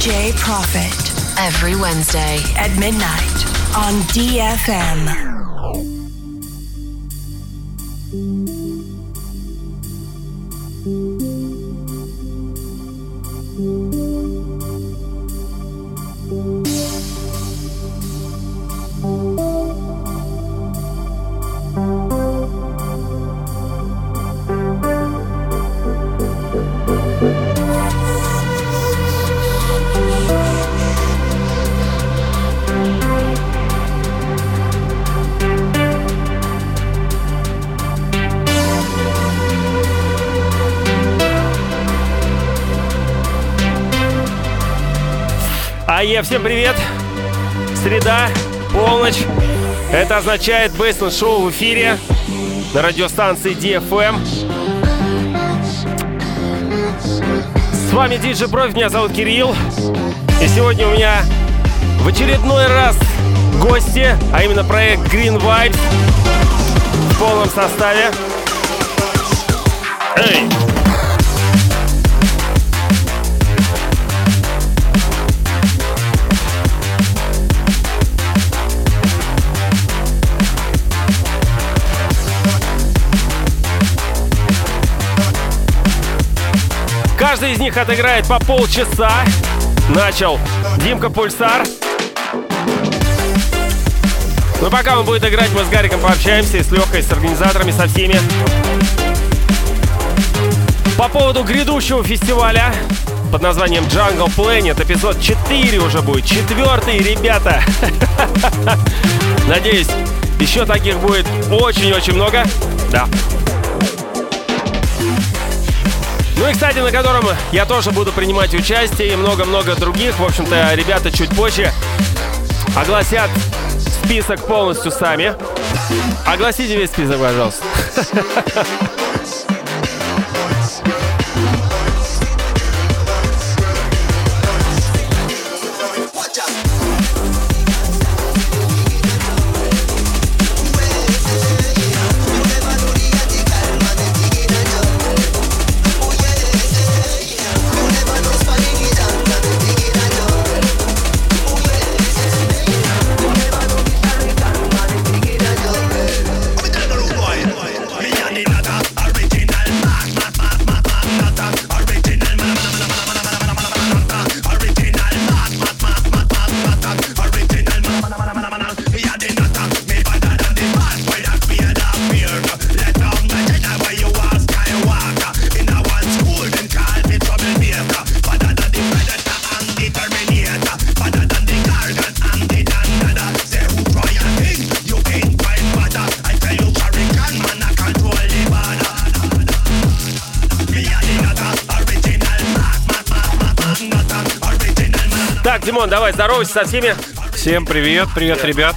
DJ Profit Every Wednesday. at midnight on DFM. Всем привет! Среда, полночь. Это означает Бейсленд Шоу в эфире на радиостанции DFM. С вами Диджи Профи, меня зовут Кирилл. И сегодня у меня в очередной раз гости, а именно проект Green Vibes в полном составе. Эй! Каждый из них отыграет по полчаса. Начал Димка Пульсар. Но пока он будет играть, мы с Гариком пообщаемся и с Лехой, с организаторами, со всеми. По поводу грядущего фестиваля под названием Jungle Planet, эпизод 4 уже будет. Четвертый, ребята. Надеюсь, еще таких будет очень-очень много. Да. Ну и, кстати, на котором я тоже буду принимать участие и много-много других. В общем-то, ребята чуть позже огласят список полностью сами. Огласите весь список, пожалуйста. Димон, давай, здоровайся со всеми. Всем привет, привет, ребят.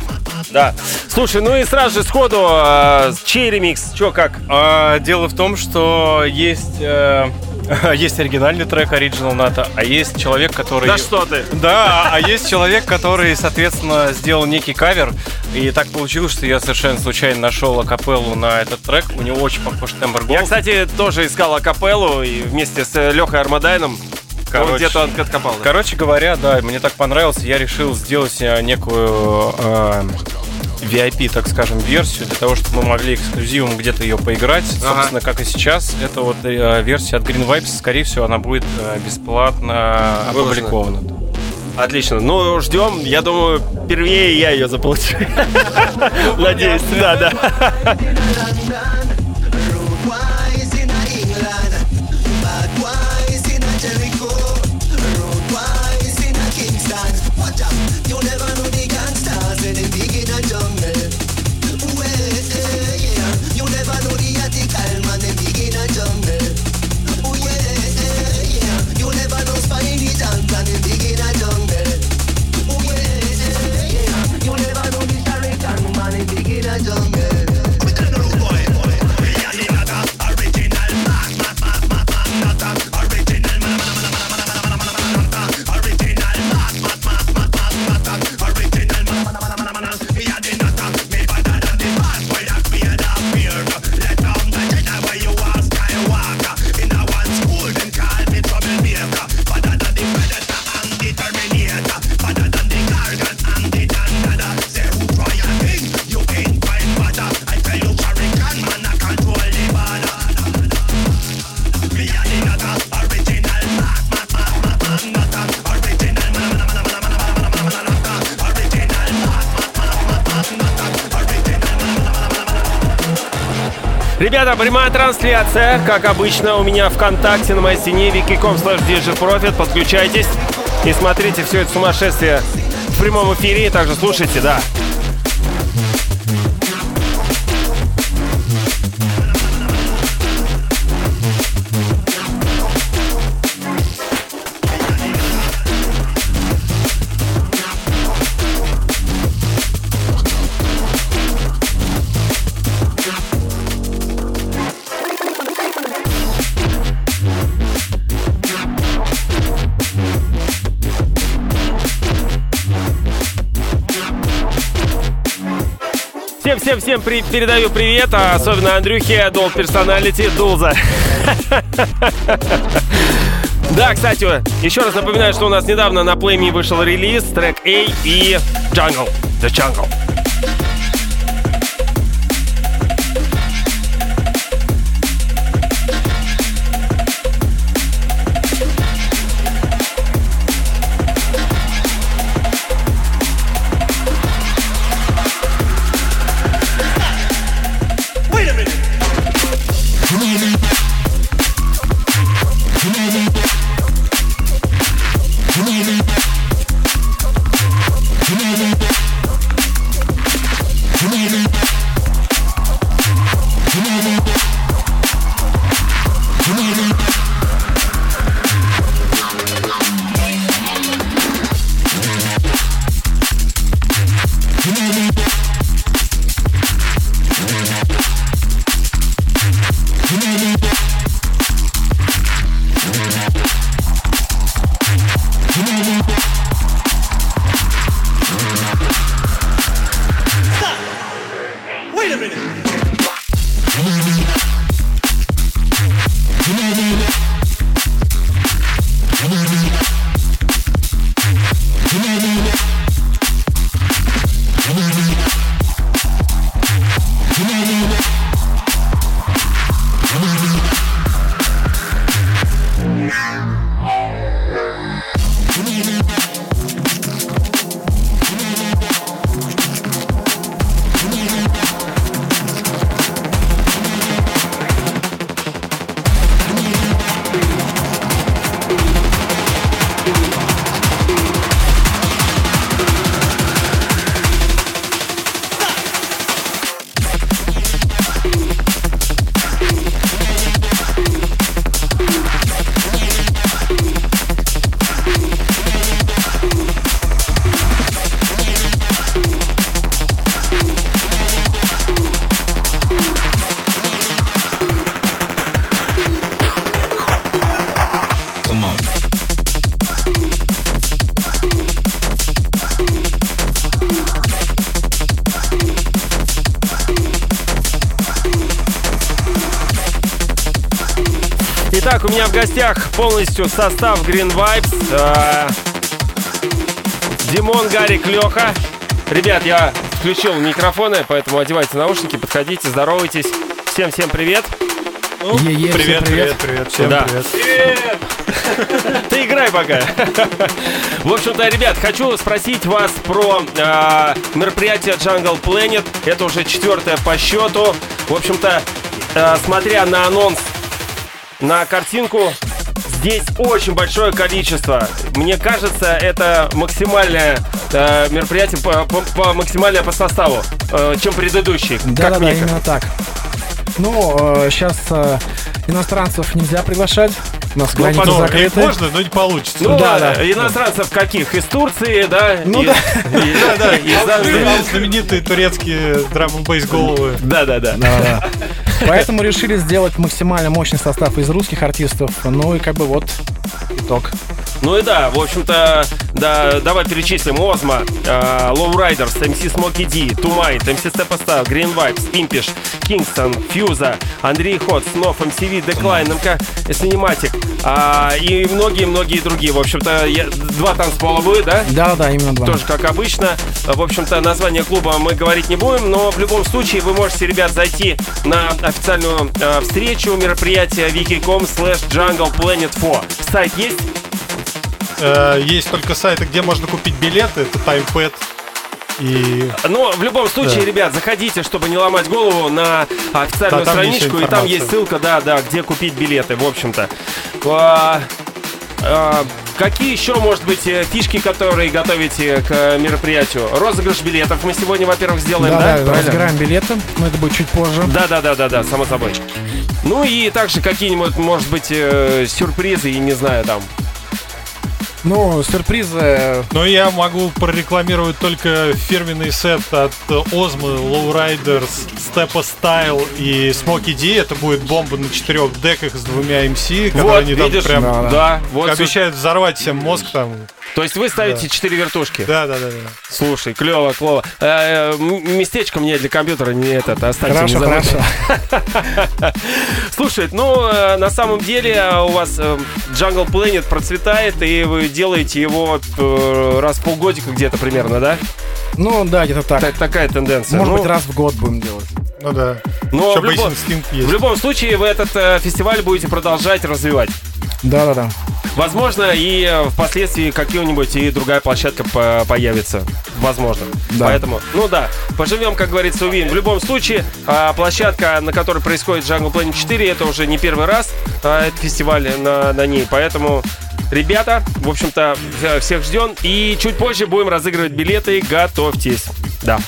Да. Слушай, ну и сразу же сходу, э, чей ремикс? Чё, как? А, дело в том, что есть э, есть оригинальный трек Original НАТО, а есть человек, который... Да что ты? Да, а есть человек, который, соответственно, сделал некий кавер. И так получилось, что я совершенно случайно нашел акапеллу на этот трек. У него очень похож тембр Я, голоса. кстати, тоже искал акапеллу и вместе с Лехой Армадайном Короче. он где-то откопал. да. Короче говоря, да, мне так понравилось, я решил сделать э, некую э, VIP, так скажем, версию, для того, чтобы мы могли эксклюзивом где-то ее поиграть. Ага. Собственно, как и сейчас, это вот э, версия от Green Vibes, скорее всего, она будет э, бесплатно опубликована. Отлично. Ну, ждем. Я думаю, впервые я ее заполучу. Надеюсь, да, да. Ребята, прямая трансляция, как обычно, у меня ВКонтакте на моей стене wiki.com slash. Подключайтесь и смотрите все это сумасшествие в прямом эфире. Также слушайте, да. Всем-всем при передаю привет, а особенно Андрюхе, Дол Персоналити, Дулза. Да, кстати, еще раз напоминаю, что у нас недавно на плейме вышел релиз, трек A и Jungle, The Jungle. Итак, у меня в гостях полностью состав Green Vibes. Э, Димон, Гарик, Леха. Ребят, я включил микрофоны, поэтому одевайте наушники, подходите, здоровайтесь. Всем-всем привет. Ну, привет, привет, привет, привет, всем да. привет. Привет! Ты играй пока. В общем-то, ребят, хочу спросить вас про э, мероприятие Jungle Planet. Это уже четвертое по счету. В общем-то, э, смотря на анонс на картинку. Здесь очень большое количество. Мне кажется, это максимальное э, мероприятие по, по, по максимальное по составу, э, чем предыдущий. Да, да, да, именно так. Ну, э, сейчас э, иностранцев нельзя приглашать. У нас ну, границы закрыты. Можно, но не получится. Ну, да, да. Иностранцев каких? Из Турции, да? Ну, из, да. Из, да, да. Из, знаменитые турецкие драм бейс головы. Да, да, да. Да, да. Поэтому решили сделать максимально мощный состав из русских артистов. Ну и как бы вот итог. Ну и да, в общем-то, да, давай перечислим. Озма, э, Low Riders, MC Smokey D, Тумайт, MC Step Green Vibes, Impish, Kingston, Фьюза, Андрей Ход, Снов, MCV, Decline, МК, Cinematic а, и многие-многие другие. В общем-то, я, два танцпола будет, да? Да, да, именно два. Тоже как обычно. В общем-то, название клуба мы говорить не будем, но в любом случае вы можете, ребят, зайти на официальную э, встречу мероприятия wiki.com slash jungle planet 4. Сайт есть? Э, есть только сайты, где можно купить билеты. Это TimePad. И Но в любом случае, Да. ребят, заходите, чтобы не ломать голову на официальную Да, страничку, и там есть ссылка, да, да, где купить билеты, в общем-то. А, а, Какие еще, может быть, э, фишки, которые готовите к мероприятию? Розыгрыш билетов мы сегодня, во-первых, сделаем, Да, да? да, разыграем билеты, но это будет чуть позже. Да, да, да, да, да, само собой. Ну и также какие-нибудь, может быть, э, сюрпризы, и не знаю, там. Ну, сюрпризы. Но я могу прорекламировать только фирменный сет от Озмы, Lowriders, Steppa Style и Smoky D. Это будет бомба на четырех деках с двумя MC, которые Вот, они там видишь, прям Да, да, вот. сю- обещают взорвать всем мозг там. То есть вы ставите четыре вертушки? Да, да, да, да. Слушай, клево, клево. Э, местечко мне для компьютера не этот, останьте, Хорошо, не хорошо. Слушай, ну, э, на самом деле у вас э, Jungle Planet процветает, и вы делаете его э, раз в полгодика где-то примерно, да? Ну, да, где-то так. Так- такая тенденция. Может Ну, быть, раз в год будем делать. Ну да. Но Еще в любом, в любом случае вы этот э, фестиваль будете продолжать развивать. Да-да-да. Возможно, и э, впоследствии какая-нибудь и другая площадка по- появится. Возможно. Да. Поэтому, ну да, поживем, как говорится, увидим. В любом случае, а, площадка, на которой происходит Jungle Planet 4, это уже не первый раз а, этот фестиваль на, на ней. Поэтому, ребята, в общем-то, всех ждем. И чуть позже будем разыгрывать билеты. Готовьтесь. Да.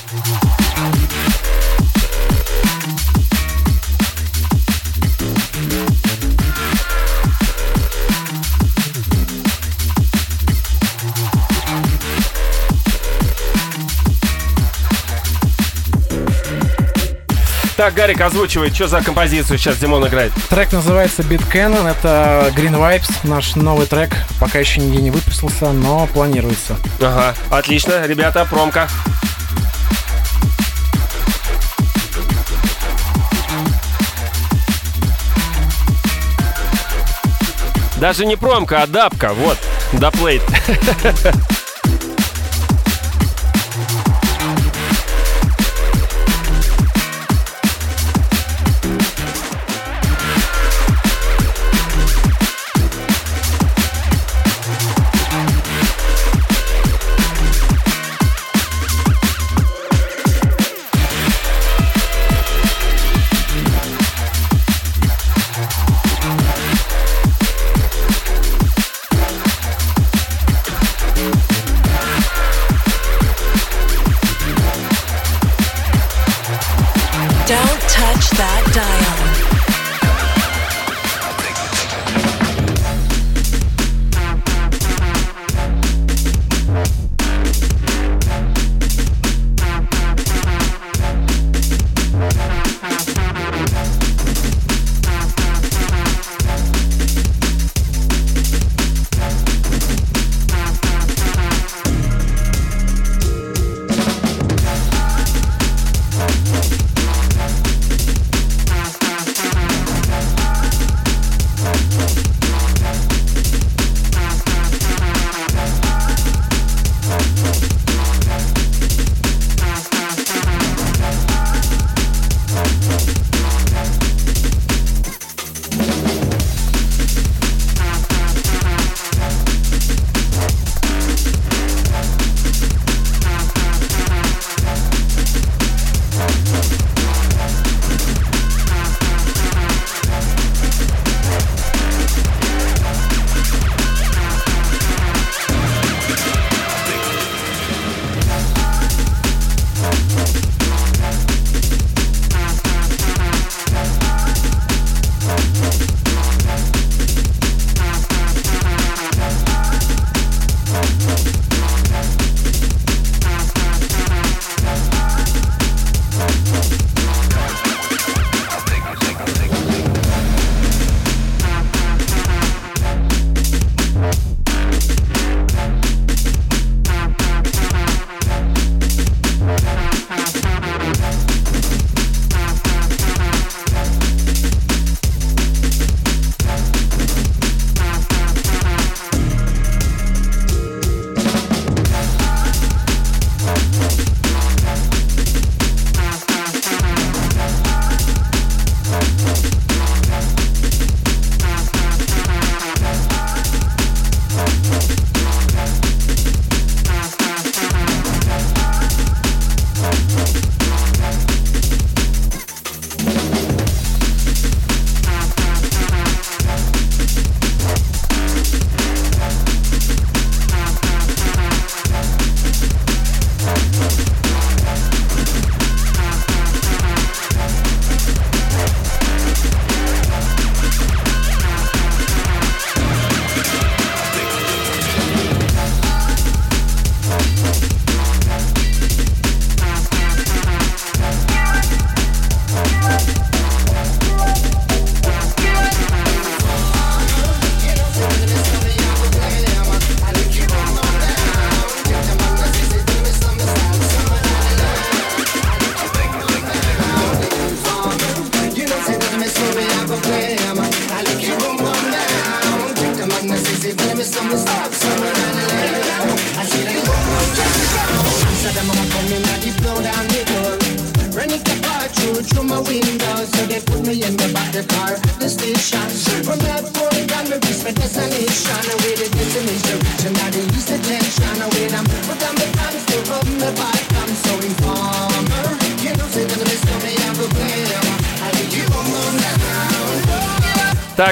Так, Гарик озвучивает, что за композицию сейчас Димон играет. Трек называется Beat Cannon. Это Green Vibes, наш новый трек. Пока еще нигде не выпустился, но планируется. Ага, отлично, ребята, промка. Даже не промка, а дапка, вот, доплейт.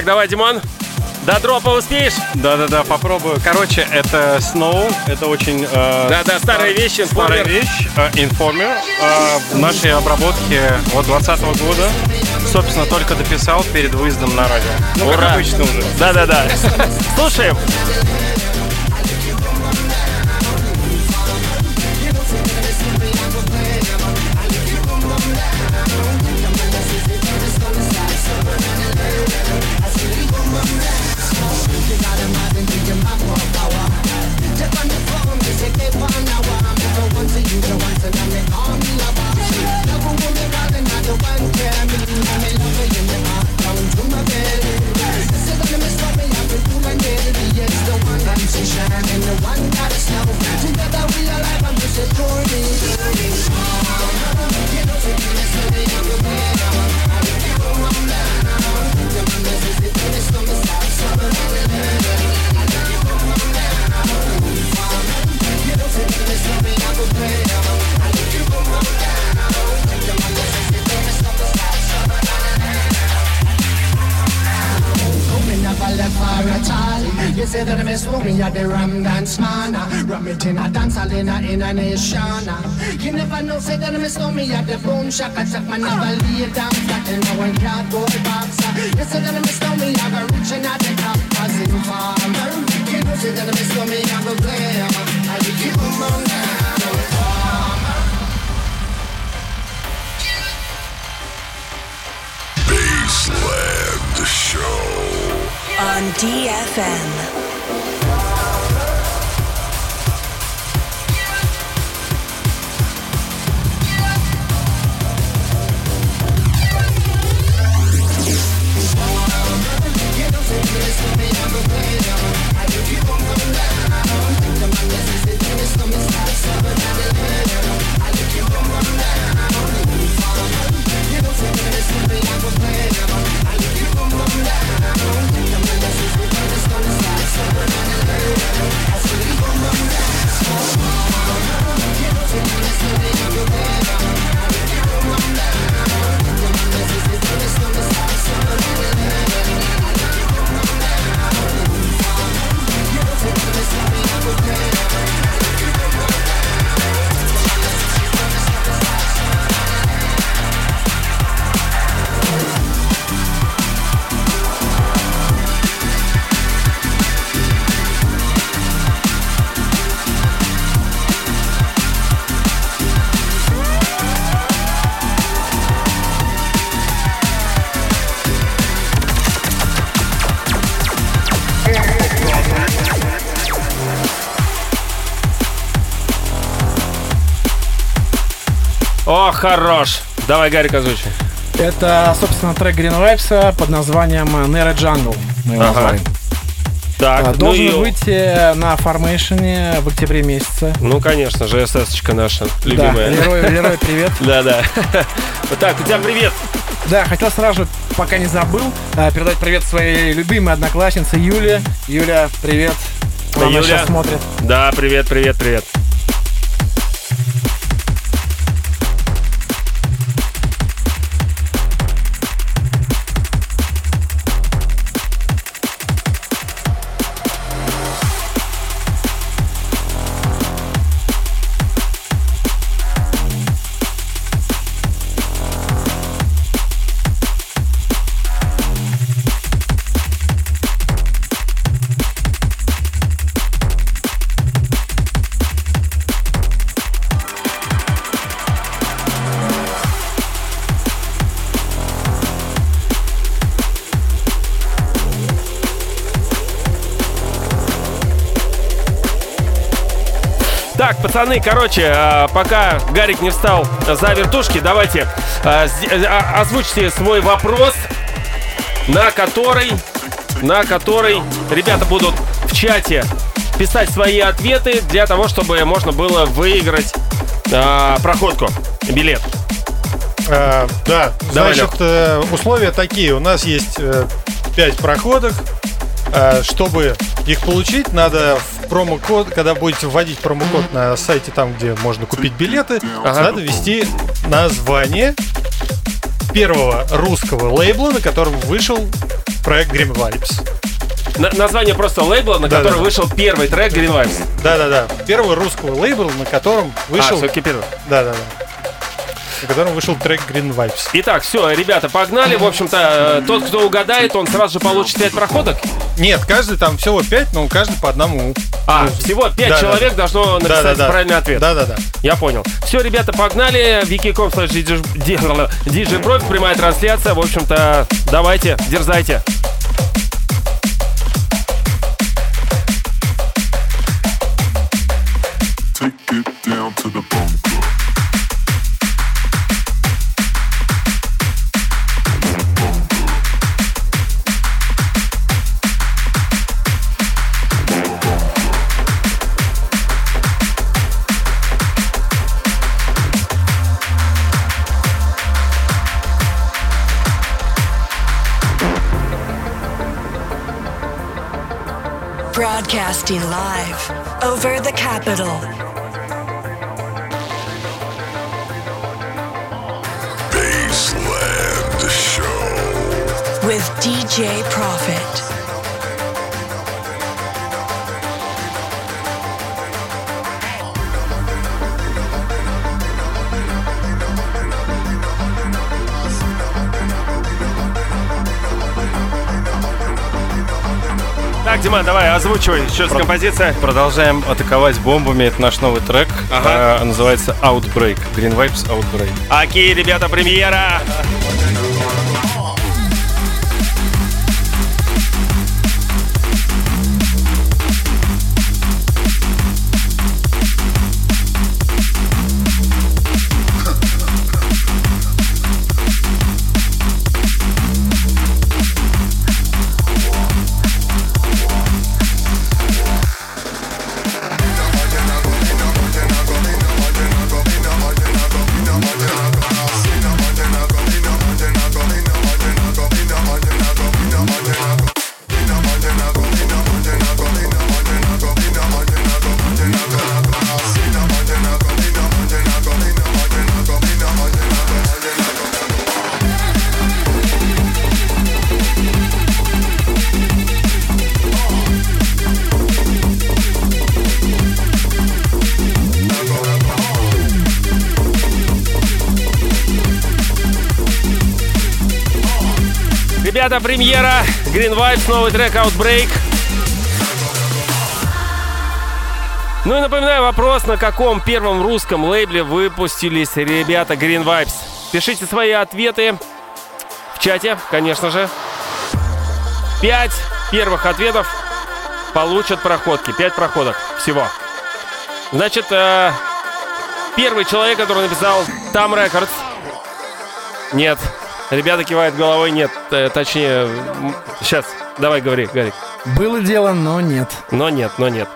Так, давай, Димон. До дропа успеешь? Да-да-да, попробую. Короче, это Snow, это очень... э, Да-да, старая вещь, Старая информер. вещь, э, Informer, э, в нашей обработке от 2020 года. Собственно, только дописал перед выездом на радио. Ну, как Ура. обычно уже. Да-да-да. Слушаем. Say that I miss me at the Ram Dance Man Ram it in a dance hall in a, in a nation. You never know, say that I miss me at the Boom Shack Attack Man never lay down flat in a one cardboard box. You say that I miss me at the reaching at the top as informer You know, say that I miss me at the player I keep them on down Baseland Show. On DFM. down. The money is sitting, it's coming, stop, stop, stop, stop, stop, stop, stop, О, хорош. Давай, Гарик, озвучи. Это, собственно, трек Green Vibes под названием Nero Jungle. Мы его Ага. назвали. Так, А, ну, Должен и- выйти на формейшене в октябре месяце. ну, конечно же, СС-очка наша Да, любимая. Лерой, Лерой, привет. Да-да. Вот так, у тебя привет. Да, хотел сразу же, пока не забыл, э, передать привет своей любимой однокласснице Юле. Юля, привет. Она Юля. сейчас смотрит. Да, привет, привет, привет. Пацаны, короче, а, пока Гарик не встал за вертушки, давайте а, сде- а, озвучьте свой вопрос, на который, на который ребята будут в чате писать свои ответы для того, чтобы можно было выиграть проходку, билет. А, да, Давай, значит, э, условия такие. У нас есть 5 проходок. Чтобы их получить, надо промокод, когда будете вводить промокод на сайте, там, где можно купить билеты, Ага. надо ввести название первого русского лейбла, на котором вышел проект Grim Vibes. На- название просто лейбла, на Да, который да. вышел первый трек Green Vibes. Да-да-да. Первого русского лейбла, на котором вышел... А, всё-таки первый. Да-да-да. На котором вышел трек Green Vibes. Итак, все, ребята, погнали. В общем-то, э, тот, кто угадает, он сразу же получит 5 проходок. Нет, каждый там всего 5, но каждый по одному. А, всего 5 да, человек да. должно написать Да-да-да. правильный ответ. Да-да-да. Я понял. Все, ребята, погнали. Wiki.com slash DJ прямая трансляция. В общем-то, давайте, дерзайте. Take it down to the bunker. Broadcasting live over the capital. Baseland Show. with DJ Profit. Так, Диман, давай, озвучивай. Что за композиция? Продолжаем атаковать бомбами. Это наш новый трек. Ага. А, называется Outbreak. Green Vibes Outbreak. Окей, ребята, премьера. Ребята, премьера. Green Vibes, новый трек Outbreak. Ну и напоминаю вопрос, на каком первом русском лейбле выпустились ребята Green Vibes. Пишите свои ответы в чате, конечно же. Пять первых ответов получат проходки. Пять проходок всего. Значит, э, первый человек, который написал Там Records. Нет. Ребята кивают головой, нет. Э, точнее, сейчас, давай говори, Гарик. Было дело, но нет. Но нет, но нет.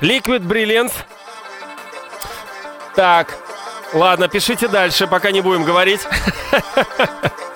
Liquid Brilliance. Так, ладно, пишите дальше, пока не будем говорить.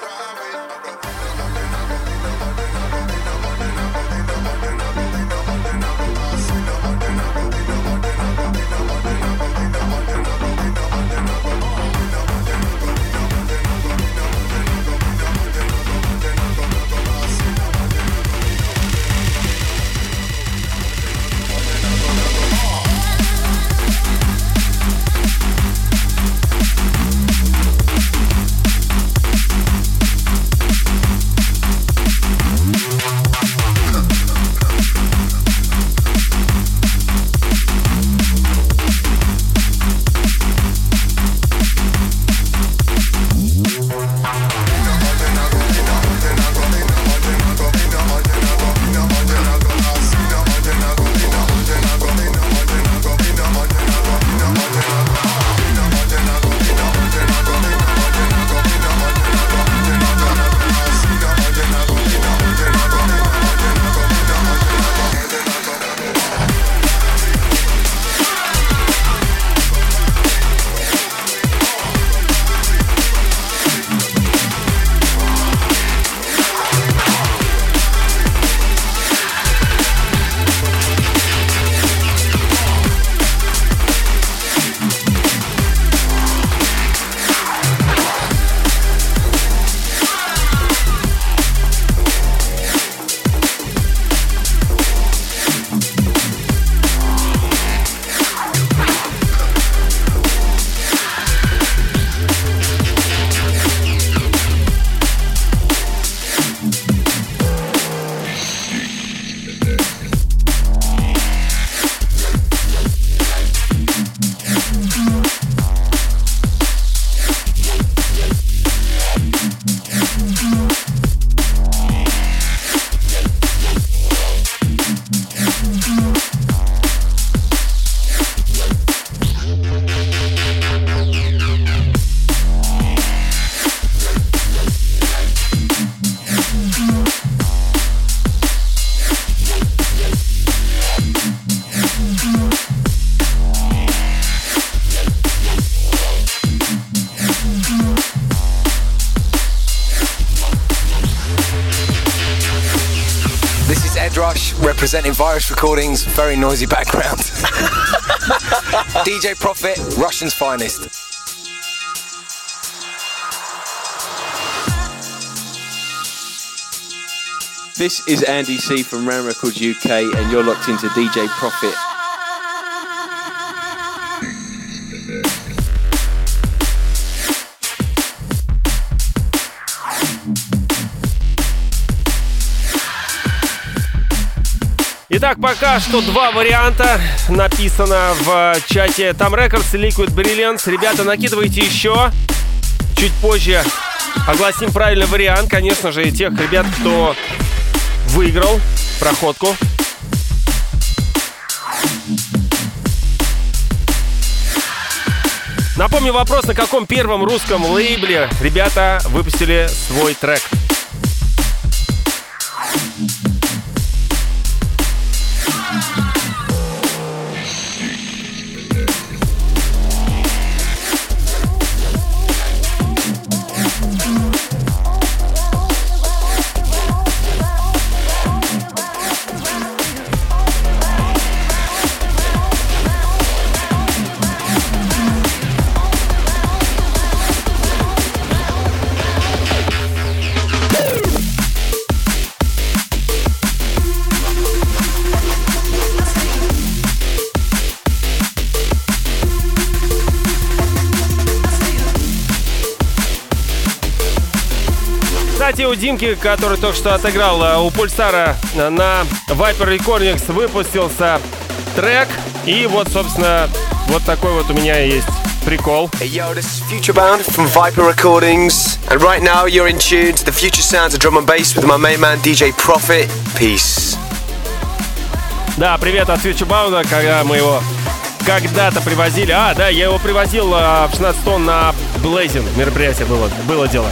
Rush representing Virus Recordings. Very noisy background. DJ Profit, Russian's finest. This is Andy C from Ram Records UK, and you're locked into DJ Profit. Пока что два варианта написано в чате Там Records и Liquid Brilliance. Ребята, накидывайте еще. Чуть позже огласим правильный вариант. Конечно же, и тех ребят, кто выиграл проходку. Напомню вопрос, на каком первом русском лейбле ребята выпустили свой трек. Димки, который только что отыграл э, у Пульсара э, на Viper Recordings, выпустился трек. И вот, собственно, вот такой вот у меня есть прикол. Hey yo, this is Futurebound from Viper Recordings, and right now you're in tune to the future sounds of drum and bass with my main man DJ Profit. Peace. Да, привет от Фьючербаунда, когда мы его когда-то привозили. А, да, я его привозил а, в 16 тонн на Blazing мероприятие было, было дело.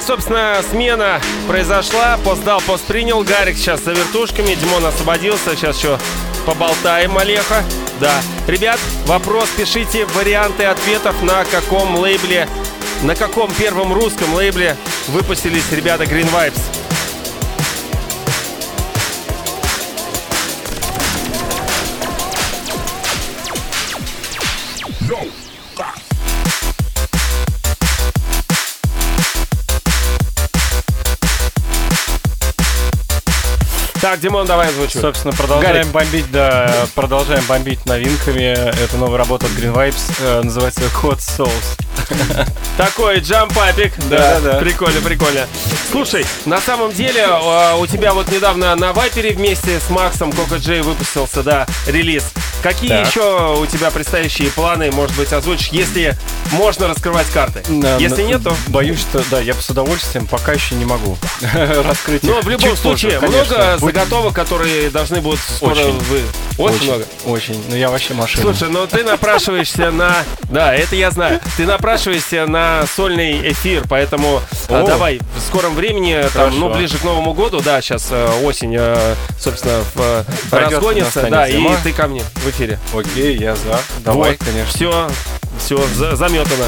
Итак, собственно, смена произошла. Пост дал, пост принял. Гарик сейчас за вертушками. Димон освободился. Сейчас еще поболтаем, Олеха. Да. Ребят, вопрос пишите варианты ответов, на каком лейбле, на каком первом русском лейбле выпустились ребята Green Vibes. Так, Димон, давай озвучивай. Собственно, продолжаем Гарик. бомбить, да, продолжаем бомбить новинками. Это новая работа от Green Vibes, э, называется Hot Sauce. Такой джампапик. Да, да. Прикольно, прикольно. Слушай, на самом деле э, у тебя вот недавно на Вайпере вместе с Максом Кока Джей выпустился, да, релиз. Какие Так. еще у тебя предстоящие планы, может быть, озвучишь, если можно раскрывать карты? Да, если нет, то... Боюсь, что да, я с удовольствием пока еще не могу раскрыть. Но в любом позже, случае, конечно. много Будет заготовок, которые должны будут скоро Очень. вы... Очень, много. Очень. Ну я вообще машина. Слушай, ну ты напрашиваешься на... Да, это я знаю. Ты напрашиваешься на сольный эфир, поэтому а, О. давай в скором времени, там, ну, ближе к Новому году, да, сейчас э, осень, э, собственно, э, разгонится, да, и ты ко мне в эфире. Окей, я за. Давай, конечно. Все, все, заметано.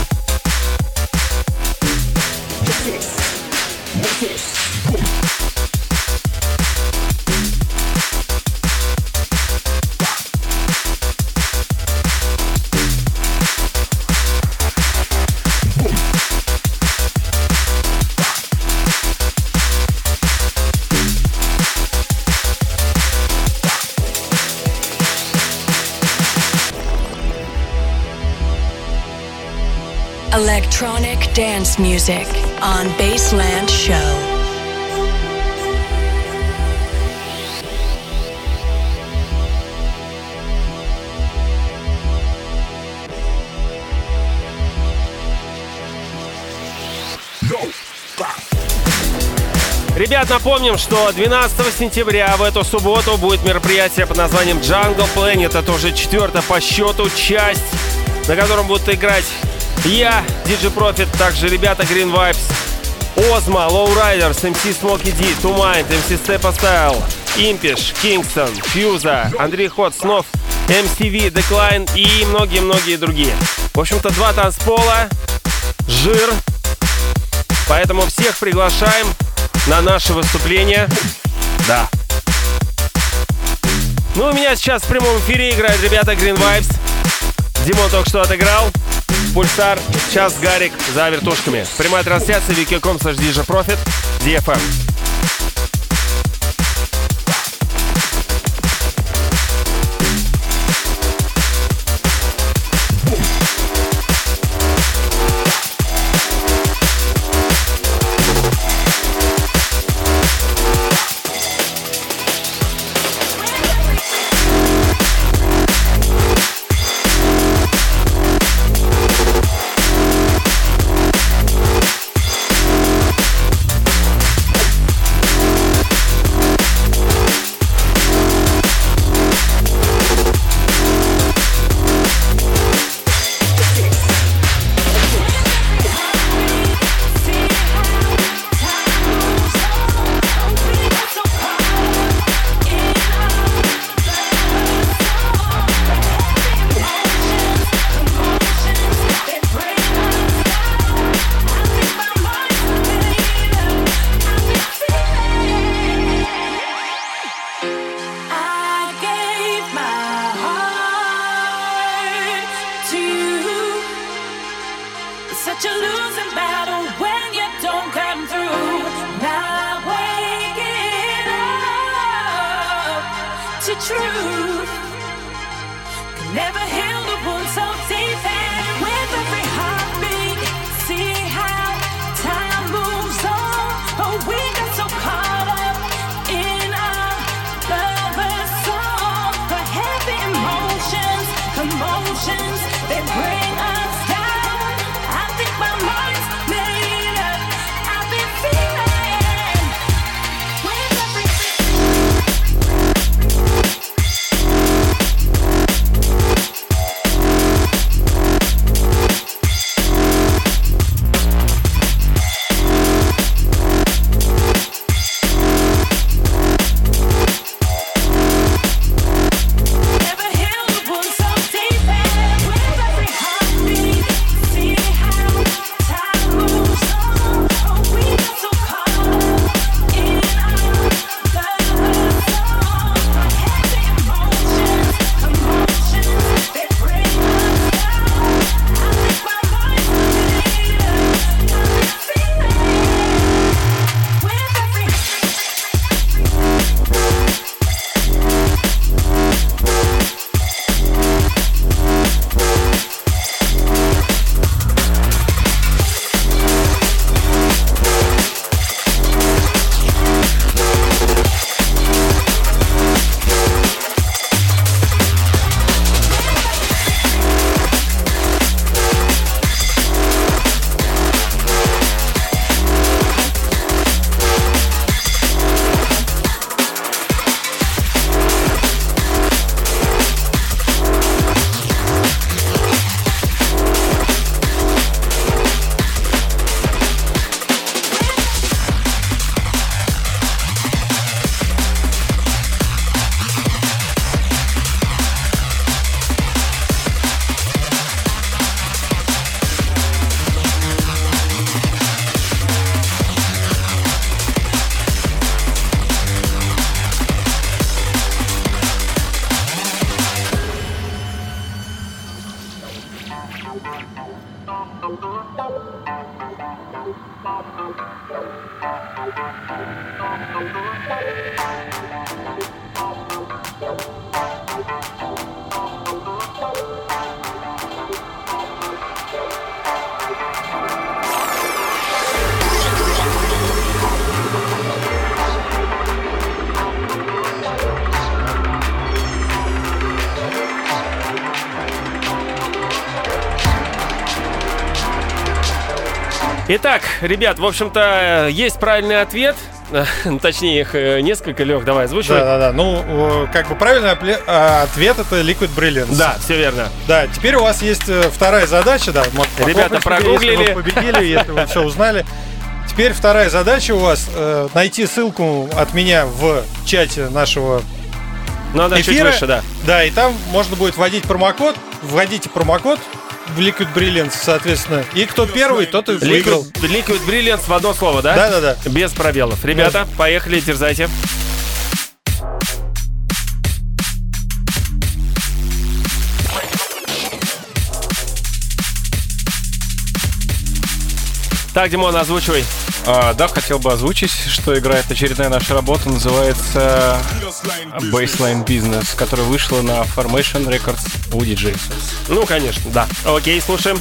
Electronic dance music on Baseland Show. Ребят, напомним, что 12 сентября в эту субботу будет мероприятие под названием Jungle Planet. Это уже четвертая по счету часть, на котором будут играть я, DJ Profit, также ребята Green Vibes, Озма, Lowriders, MC Smokey D, Two Mind, MC Stepa Style, Импиш, Kingston, Фьюза, Андрей Ход, Снов, MCV, Decline и многие-многие другие. В общем-то, два танцпола, жир. Поэтому всех приглашаем на наше выступление. Да. Ну, у меня сейчас в прямом эфире играют ребята Green Vibes. Димон только что отыграл. Пульсар, сейчас Гарик за вертушками. Прямая трансляция wiki.com slash Profit, DFM. such a losing battle when you don't come through. Now I'm waking up to truth. Ребят, в общем-то, есть правильный ответ. Ну, Точнее, их э, несколько, Лех, давай озвучивай. Да, да, да. Ну, как бы правильный а, ответ это Liquid Brilliance. Да, все верно. Да, теперь у вас есть э, вторая задача, да. Ребята себе, Если прогуглили. вы победили, если вы все узнали. Теперь вторая задача у вас э, найти ссылку от меня в чате нашего Ну, чуть эфира. выше, да. Да, и там можно будет вводить промокод. Вводите промокод в Liquid Brilliance, соответственно. И кто первый, тот и выиграл. Liquid, Liquid Brilliance в одно слово, да? Да-да-да. Без пробелов. Ребята, поехали, дерзайте. Так, Димон, озвучивай. А, да, хотел бы озвучить, что играет очередная наша работа, называется Baseline Business, которая вышла на Formation Records у DJ. Ну, конечно, да. Окей, слушаем.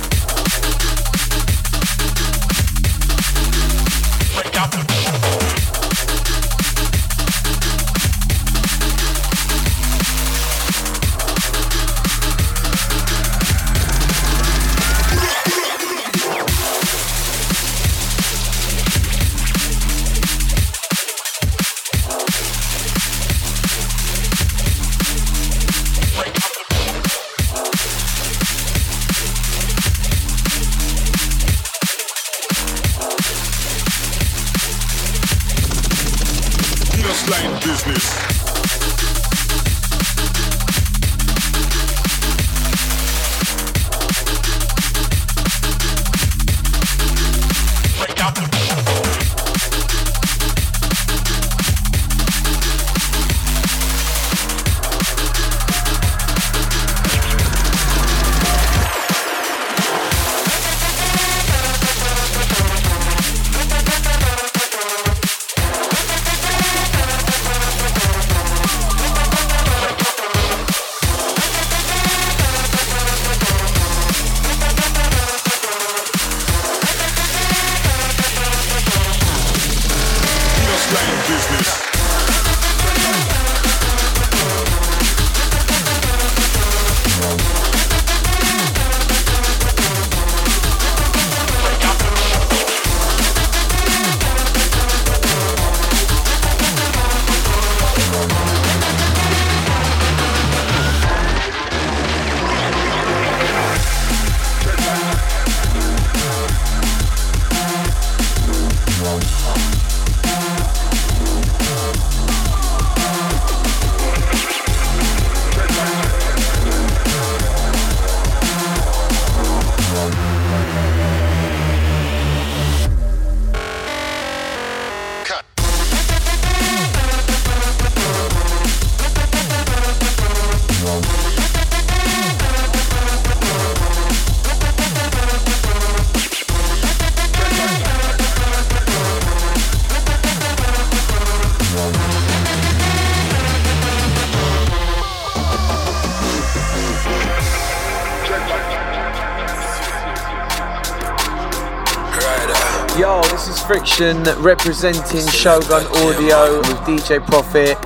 Is representing Shogun Audio with DJ Profit.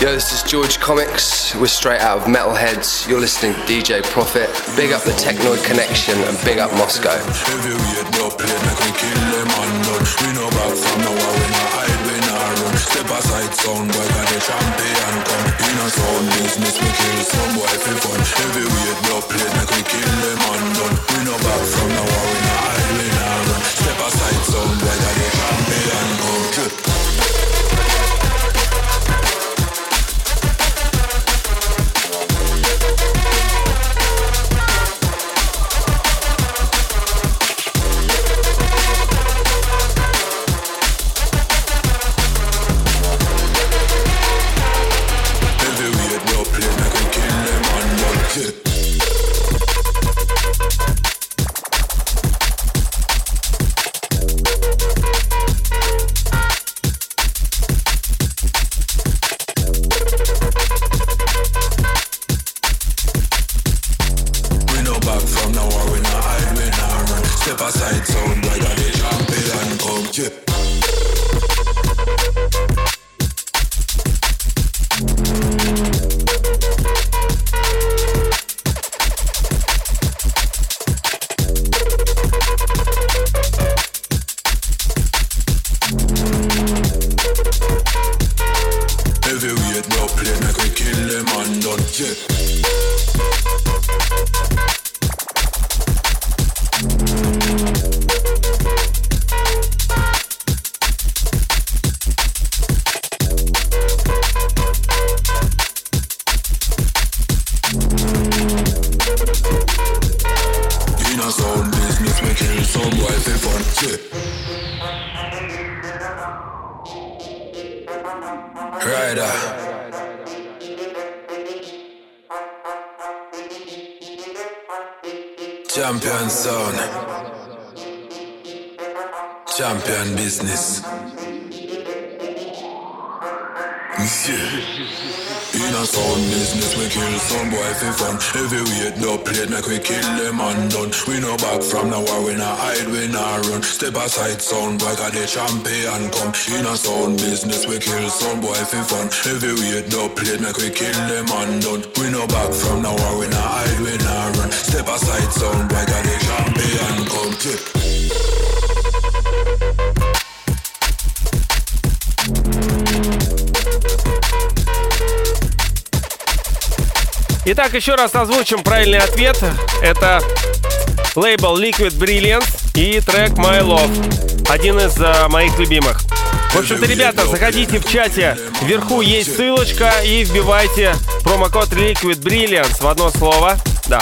Yo, this is George Comics. We're straight out of Metalheads. You're listening to DJ Profit. Big up the Technoid Connection and big up Moscow. Step aside, sound boy, got the champion come. In a sound business, we kill some boy for fun. Heavyweight no play, make we kill them and done. We no back from now on, we no hide, we no run. Step aside, sound boy, got the champion Step aside, sound cause the champion come. In a sound business, we kill some boy for fun. Every weight no plate, make we kill them and done. We no back from the war, we no hide, we no run. Step aside, sound cause the champion come. Yeah. Итак, еще раз озвучим правильный ответ. Это лейбл Liquid Brilliance и трек My Love. Один из uh, моих любимых. В общем-то, ребята, заходите в чате. Вверху есть ссылочка и вбивайте промокод Liquid Brilliance в одно слово. Да.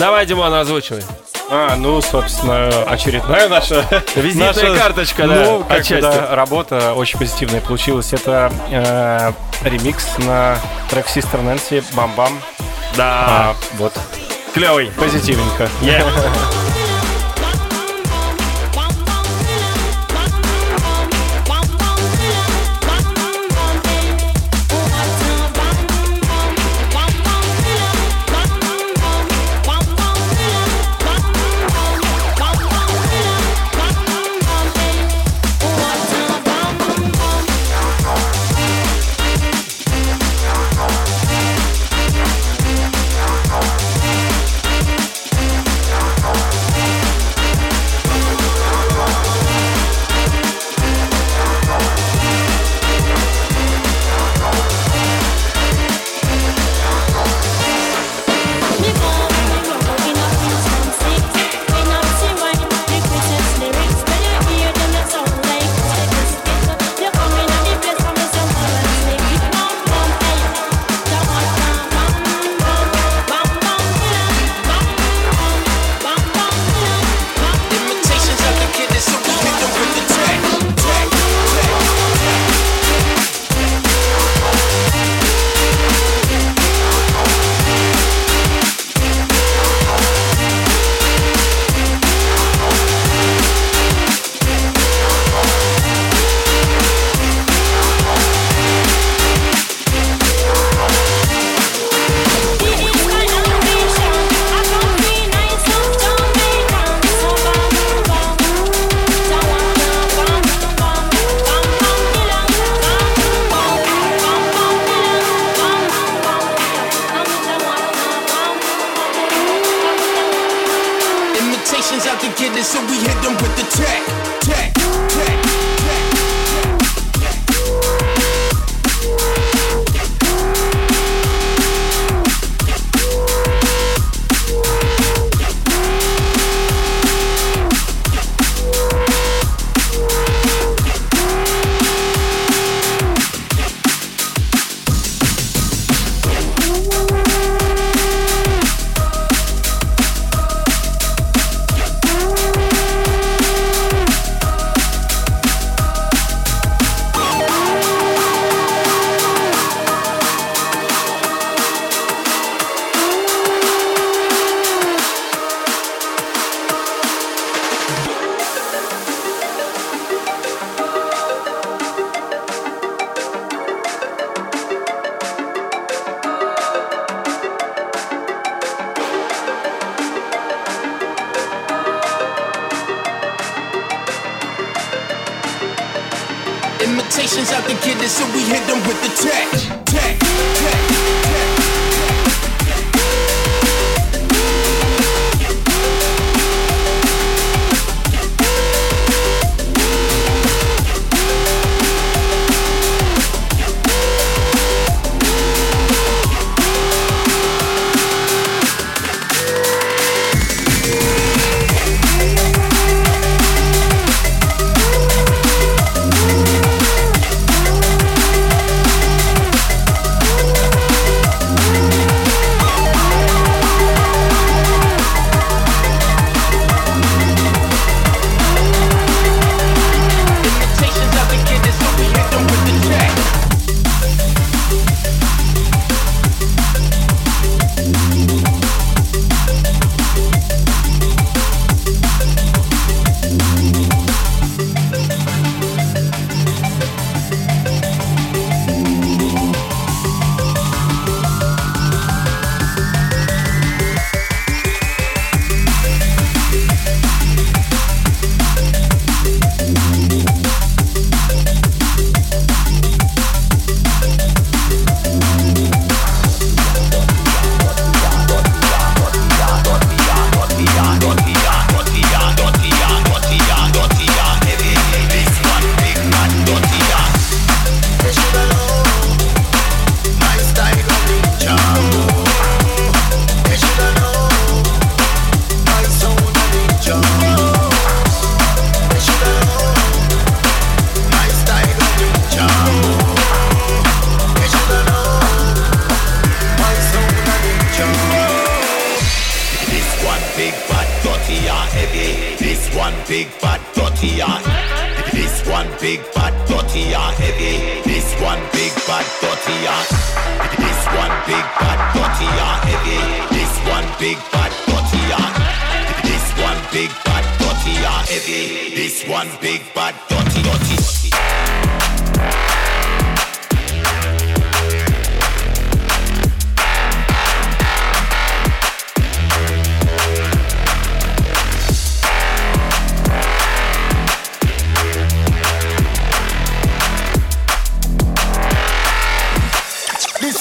Давай, Димон, озвучивай. А, ну, собственно, очередная наша... Визитная наша, карточка, да, ну, как отчасти. да, работа очень позитивная получилась. Это э, ремикс на трек Sister Nancy «Бам-бам». Да. А, вот. Клевый. Позитивненько. Yeah.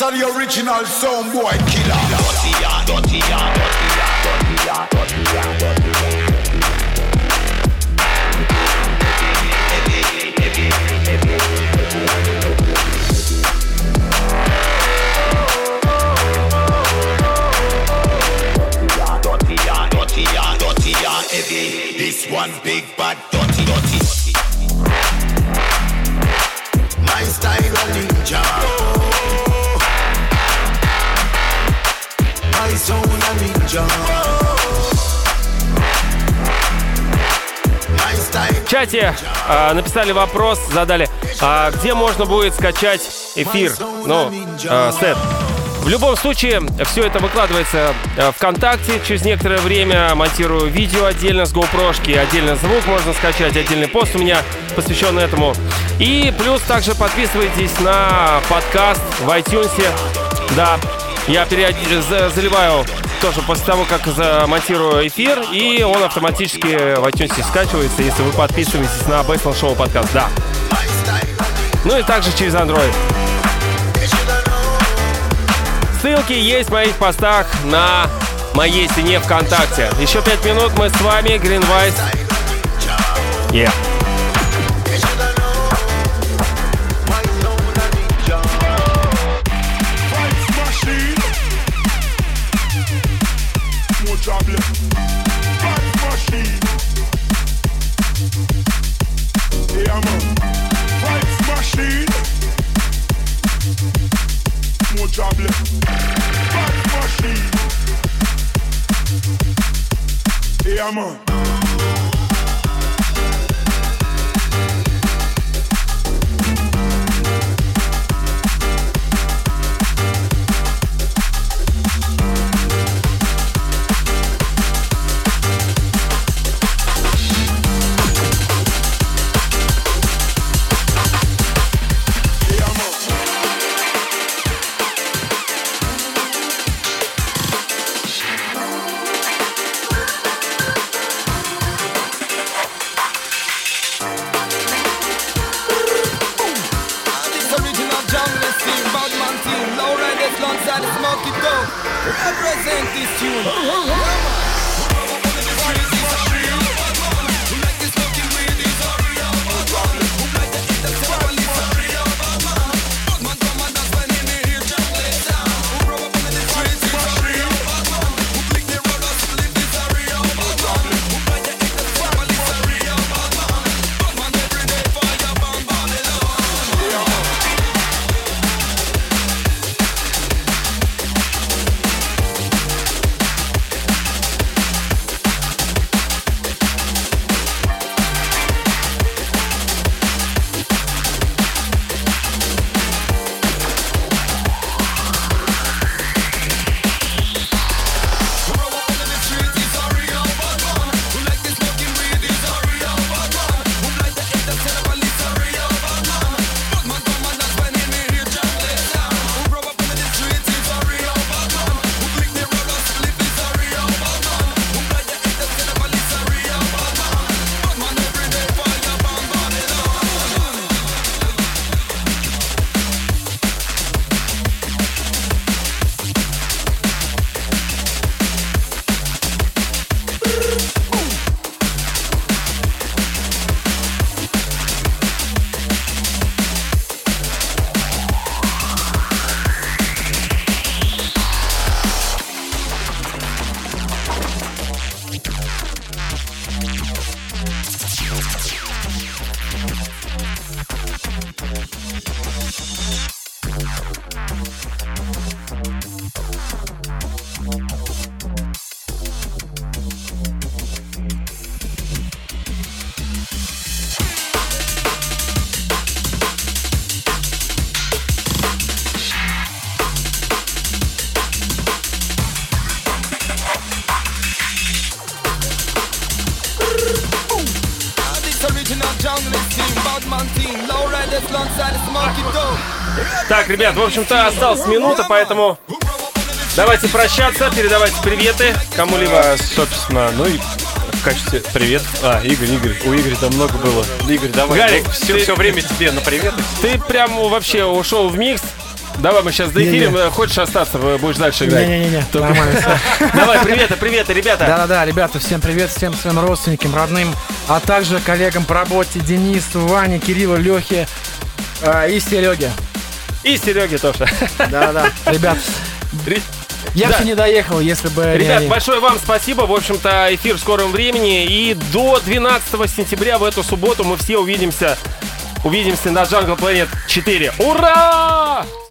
It's the original song boy killer. Чате а, написали вопрос, задали, а где можно будет скачать эфир, ну, а, сет. В любом случае, все это выкладывается ВКонтакте. Через некоторое время монтирую видео отдельно с GoPro, отдельно звук можно скачать, отдельный пост у меня посвященный этому. И плюс также подписывайтесь на подкаст в iTunes. Да, я за- заливаю тоже после того, как замонтирую эфир, и он автоматически в iTunes скачивается, если вы подписываетесь на Baseline Show подкаст, да. Ну и также через Android. Ссылки есть в моих постах на моей стене ВКонтакте. Еще пять минут мы с вами, Green Vice. Yeah. Trouble. Bad machine. Yeah, man. Общем-то, осталась минута, поэтому давайте прощаться, передавайте приветы кому-либо. А, собственно, ну и в качестве привет. А, Игорь, Игорь. У Игоря там много было. Игорь, давай. Гарик, ну, все, ты- все время тебе на привет. Ты прям вообще ушел в микс. Давай мы сейчас доэфирим. Не-не. Хочешь остаться, будешь дальше играть? Не-не-не, Только- нормально всё. Давай, приветы, приветы, ребята. Да-да-да, ребята, всем привет, всем своим родственникам, родным, а также коллегам по работе Денису, Ване, Кириллу, Лехе э, и Сереге. И Сереге тоже. Да-да, ребят, я Да. бы не доехал, если бы не Ребят, они. большое вам спасибо. В общем-то, эфир в скором времени. И до 12 сентября в эту субботу мы все увидимся. Увидимся на Jungle Planet 4. Ура!